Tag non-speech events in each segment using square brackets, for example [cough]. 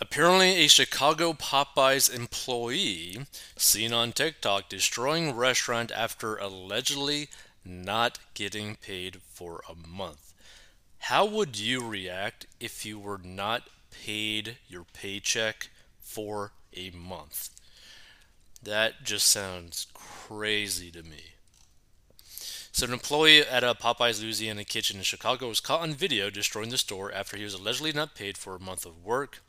Apparently, a Chicago Popeyes employee seen on TikTok destroying restaurant after allegedly not getting paid for a month. How would you react if you were not paid your paycheck for a month? That just sounds crazy to me. So, an employee at a Popeyes Louisiana kitchen in Chicago was caught on video destroying the store after he was allegedly not paid for a month of work.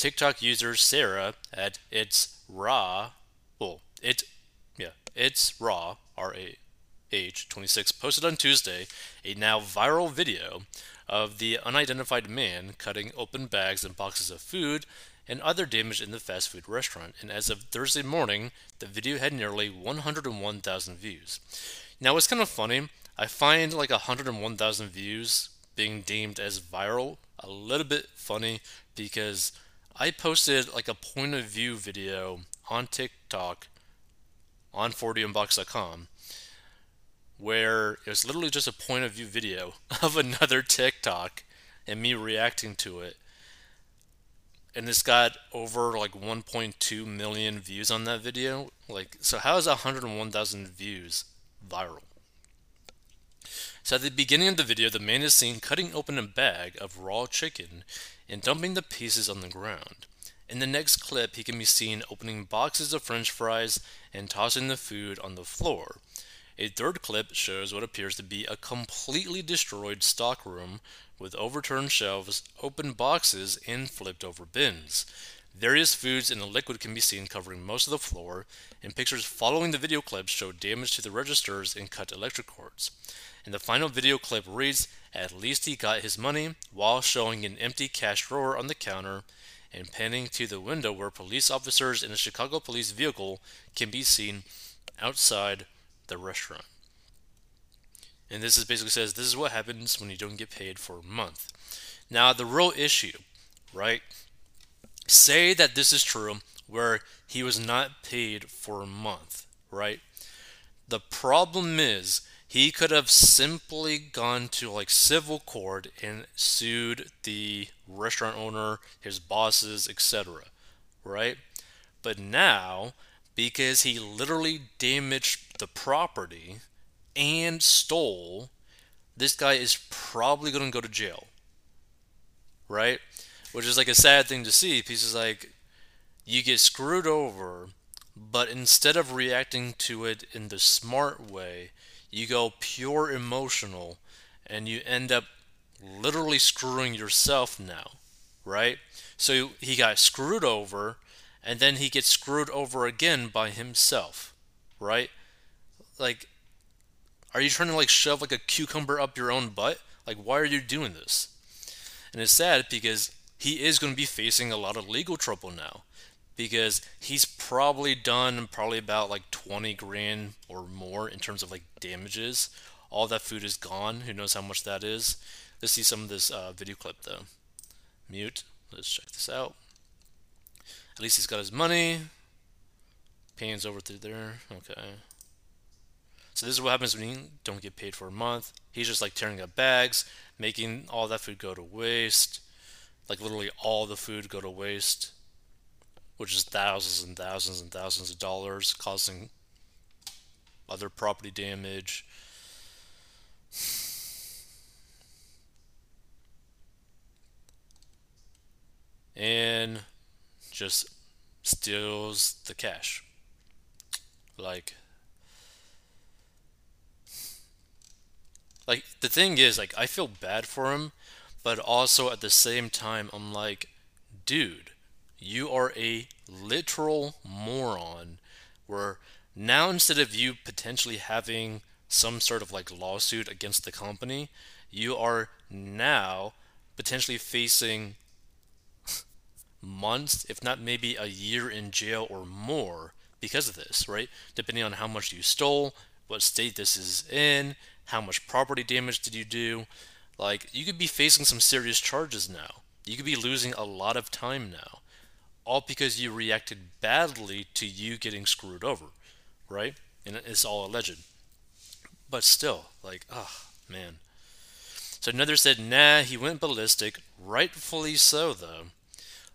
TikTok user Sarah at It's Raw, well, it, yeah, It's Raw, R A H 26, posted on Tuesday a now viral video of the unidentified man cutting open bags and boxes of food and other damage in the fast food restaurant. And as of Thursday morning, the video had nearly 101,000 views. Now, it's kind of funny. I find like 101,000 views being deemed as viral a little bit funny because I posted like a point of view video on TikTok on 4dmbox.com where it was literally just a point of view video [laughs] of another TikTok and me reacting to it. And it's got over like 1.2 million views on that video. Like, so how is 101,000 views viral? So at the beginning of the video, the man is seen cutting open a bag of raw chicken and dumping the pieces on the ground. In the next clip, he can be seen opening boxes of french fries and tossing the food on the floor. A third clip shows what appears to be a completely destroyed stockroom with overturned shelves, open boxes, and flipped over bins. Various foods and a liquid can be seen covering most of the floor, and pictures following the video clips show damage to the registers and cut electric cords. And the final video clip reads, At least he got his money, while showing an empty cash drawer on the counter and panning to the window where police officers in a Chicago police vehicle can be seen outside the restaurant. And this is basically says this is what happens when you don't get paid for a month. Now the real issue, right? Say that this is true where he was not paid for a month, right? The problem is he could have simply gone to like civil court and sued the restaurant owner, his bosses, etc. Right? But now, because he literally damaged the property and stole, this guy is probably going to go to jail. Right? Which is like a sad thing to see because it's like you get screwed over, but instead of reacting to it in the smart way, you go pure emotional and you end up literally screwing yourself now, right? So he got screwed over and then he gets screwed over again by himself, right? Like are you trying to like shove like a cucumber up your own butt? Like why are you doing this? And it's sad because he is going to be facing a lot of legal trouble now because he's probably done probably about like 20 grand or more in terms of like damages. All that food is gone. Who knows how much that is? Let's see some of this uh, video clip though. Mute. Let's check this out. At least he's got his money. Pans over through there. Okay. So this is what happens when you don't get paid for a month. He's just like tearing up bags, making all that food go to waste. Like literally all the food go to waste which is thousands and thousands and thousands of dollars, causing other property damage. And just steals the cash. Like, like the thing is, like, I feel bad for him, but also at the same time, I'm like, dude, you are a literal moron where now instead of you potentially having some sort of like lawsuit against the company, you are now potentially facing months, if not maybe a year in jail or more because of this, right? Depending on how much you stole, what state this is in, how much property damage did you do. Like, you could be facing some serious charges now. You could be losing a lot of time now all because you reacted badly to you getting screwed over, right? And it's all alleged. But still, like, oh, man. So another said, nah, he went ballistic. Rightfully so, though.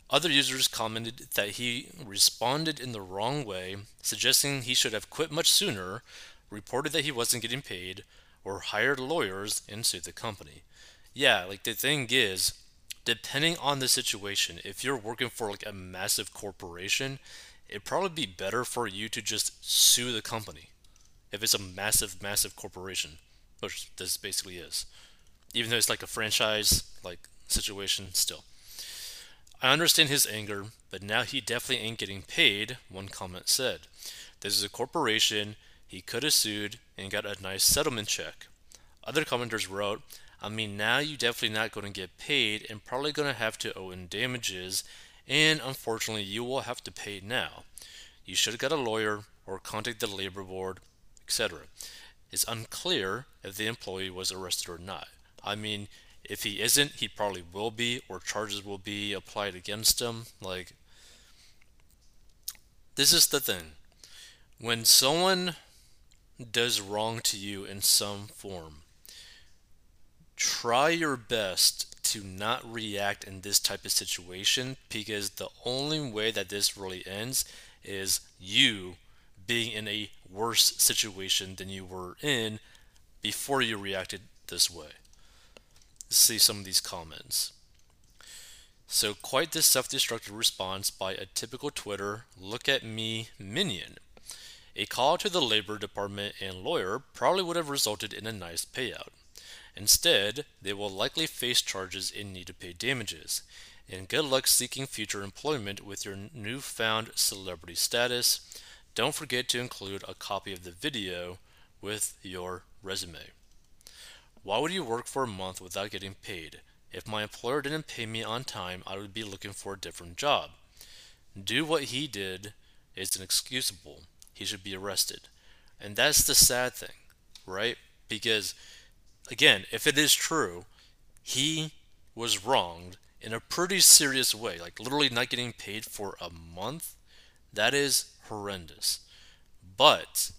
Other users commented that he responded in the wrong way, suggesting he should have quit much sooner, reported that he wasn't getting paid, or hired lawyers and sued the company. Yeah, like the thing is, depending on the situation, if you're working for like a massive corporation, it'd probably be better for you to just sue the company. If it's a massive, massive corporation, which this basically is. Even though it's like a franchise like situation still. I understand his anger, but now he definitely ain't getting paid, one comment said. This is a corporation, he could have sued and got a nice settlement check. Other commenters wrote, I mean, now you're definitely not going to get paid and probably going to have to owe in damages, and unfortunately, you will have to pay now. You should have got a lawyer or contact the labor board, etc. It's unclear if the employee was arrested or not. I mean, if he isn't, he probably will be, or charges will be applied against him. Like, this is the thing. When someone does wrong to you in some form, try your best to not react in this type of situation because the only way that this really ends is you being in a worse situation than you were in before you reacted this way. Let's see some of these comments. So, quite this self destructive response by a typical Twitter look at me minion. A call to the Labor Department and lawyer probably would have resulted in a nice payout. Instead, they will likely face charges and need to pay damages. And good luck seeking future employment with your newfound celebrity status. Don't forget to include a copy of the video with your resume. Why would you work for a month without getting paid? If my employer didn't pay me on time, I would be looking for a different job. Do what he did is inexcusable. He should be arrested. And that's the sad thing, right? Because again, if it is true, he was wronged in a pretty serious way, like literally not getting paid for a month. That is horrendous. But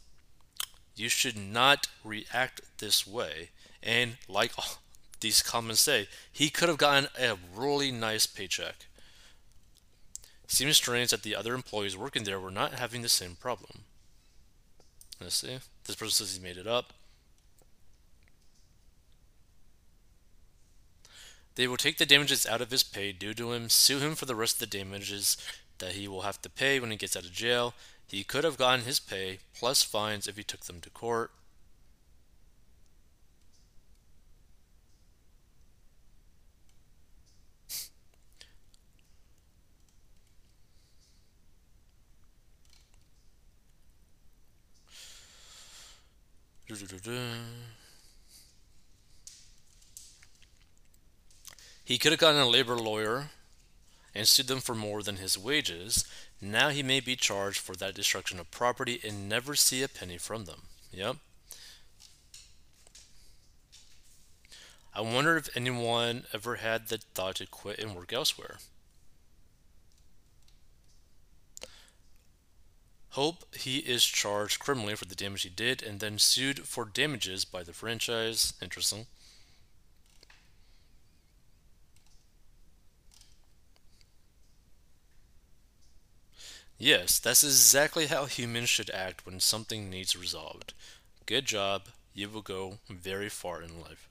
you should not react this way. And like [laughs] these comments say, he could have gotten a really nice paycheck. Seems strange that the other employees working there were not having the same problem. Let's see. This person says he made it up. They will take the damages out of his pay due to him, sue him for the rest of the damages that he will have to pay when he gets out of jail. He could have gotten his pay plus fines if he took them to court. [sighs] He could have gotten a labor lawyer and sued them for more than his wages. Now he may be charged for that destruction of property and never see a penny from them. Yep. I wonder if anyone ever had the thought to quit and work elsewhere. Hope he is charged criminally for the damage he did and then sued for damages by the franchise. Interesting. Yes, that's exactly how humans should act when something needs resolved. Good job, you will go very far in life.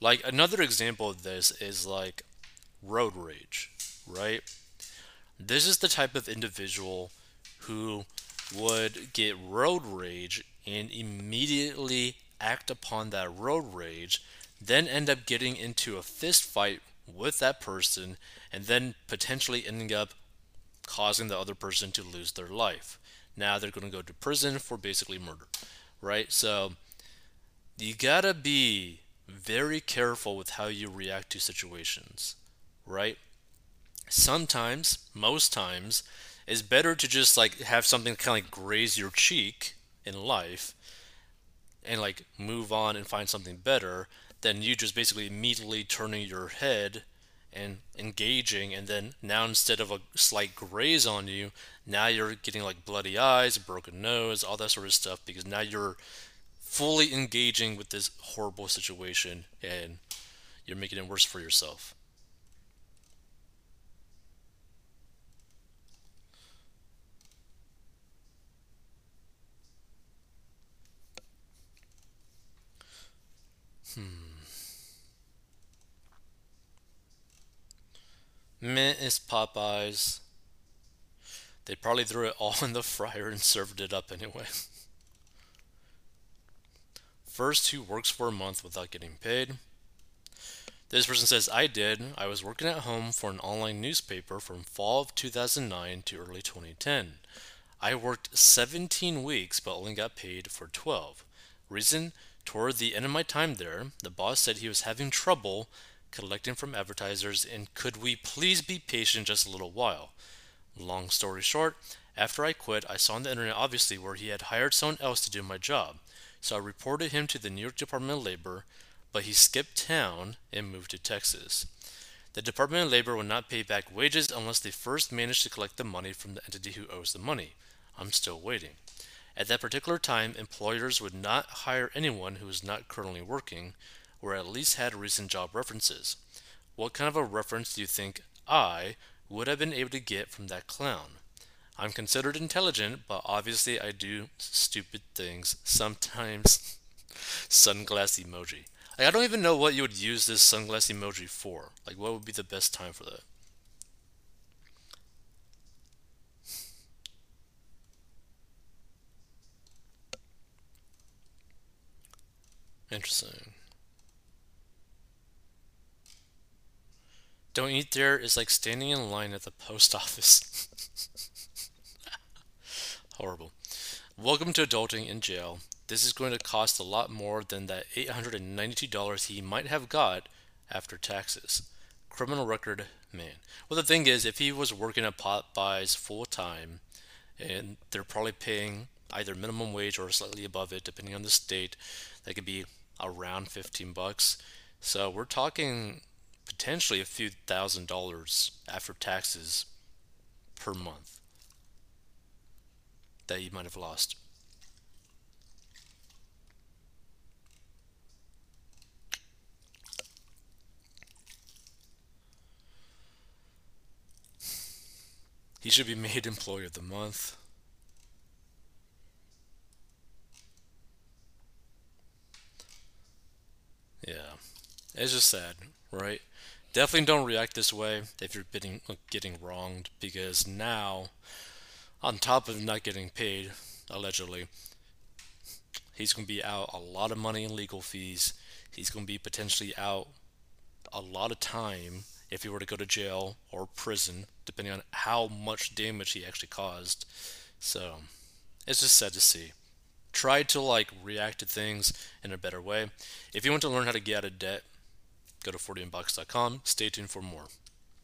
Like another example of this is like road rage, right? This is the type of individual who would get road rage and immediately act upon that road rage, then end up getting into a fist fight with that person, and then potentially ending up causing the other person to lose their life. Now they're going to go to prison for basically murder, right? So you gotta be very careful with how you react to situations, right? Sometimes, most times, it's better to just like have something kind of like graze your cheek in life and like move on and find something better than you just basically immediately turning your head and engaging and then now instead of a slight graze on you now you're getting like bloody eyes broken nose all that sort of stuff because now you're fully engaging with this horrible situation and you're making it worse for yourself. Hmm. Mint is Popeyes. They probably threw it all [laughs] in the fryer and served it up anyway. First, who works for a month without getting paid? This person says, I did. I was working at home for an online newspaper from fall of 2009 to early 2010. I worked 17 weeks but only got paid for 12. Reason? Toward the end of my time there, the boss said he was having trouble collecting from advertisers and could we please be patient just a little while? Long story short, after I quit, I saw on the internet obviously where he had hired someone else to do my job. So I reported him to the New York Department of Labor, but he skipped town and moved to Texas. The Department of Labor will not pay back wages unless they first manage to collect the money from the entity who owes the money. I'm still waiting. At that particular time, employers would not hire anyone who was not currently working or at least had recent job references. What kind of a reference do you think I would have been able to get from that clown? I'm considered intelligent, but obviously I do stupid things. Sometimes [laughs] sunglass emoji. Like, I don't even know what you would use this sunglass emoji for. Like, what would be the best time for that? Interesting. Don't eat there is like standing in line at the post office. [laughs] Horrible. Welcome to adulting in jail. This is going to cost a lot more than that $892 he might have got after taxes. Criminal record, man. Well, the thing is, if he was working at Popeyes full time, and they're probably paying either minimum wage or slightly above it, depending on the state, that could be around 15 bucks. So we're talking potentially a few thousand dollars after taxes per month that you might have lost. He should be [laughs] made Employee of the Month. Yeah, it's just sad, right? Definitely don't react this way if you're getting getting wronged because now, on top of not getting paid, allegedly, he's going to be out a lot of money in legal fees. He's going to be potentially out a lot of time if he were to go to jail or prison, depending on how much damage he actually caused. So, it's just sad to see. Try to like react to things in a better way. If you want to learn how to get out of debt, go to 4dmbox.com. Stay tuned for more.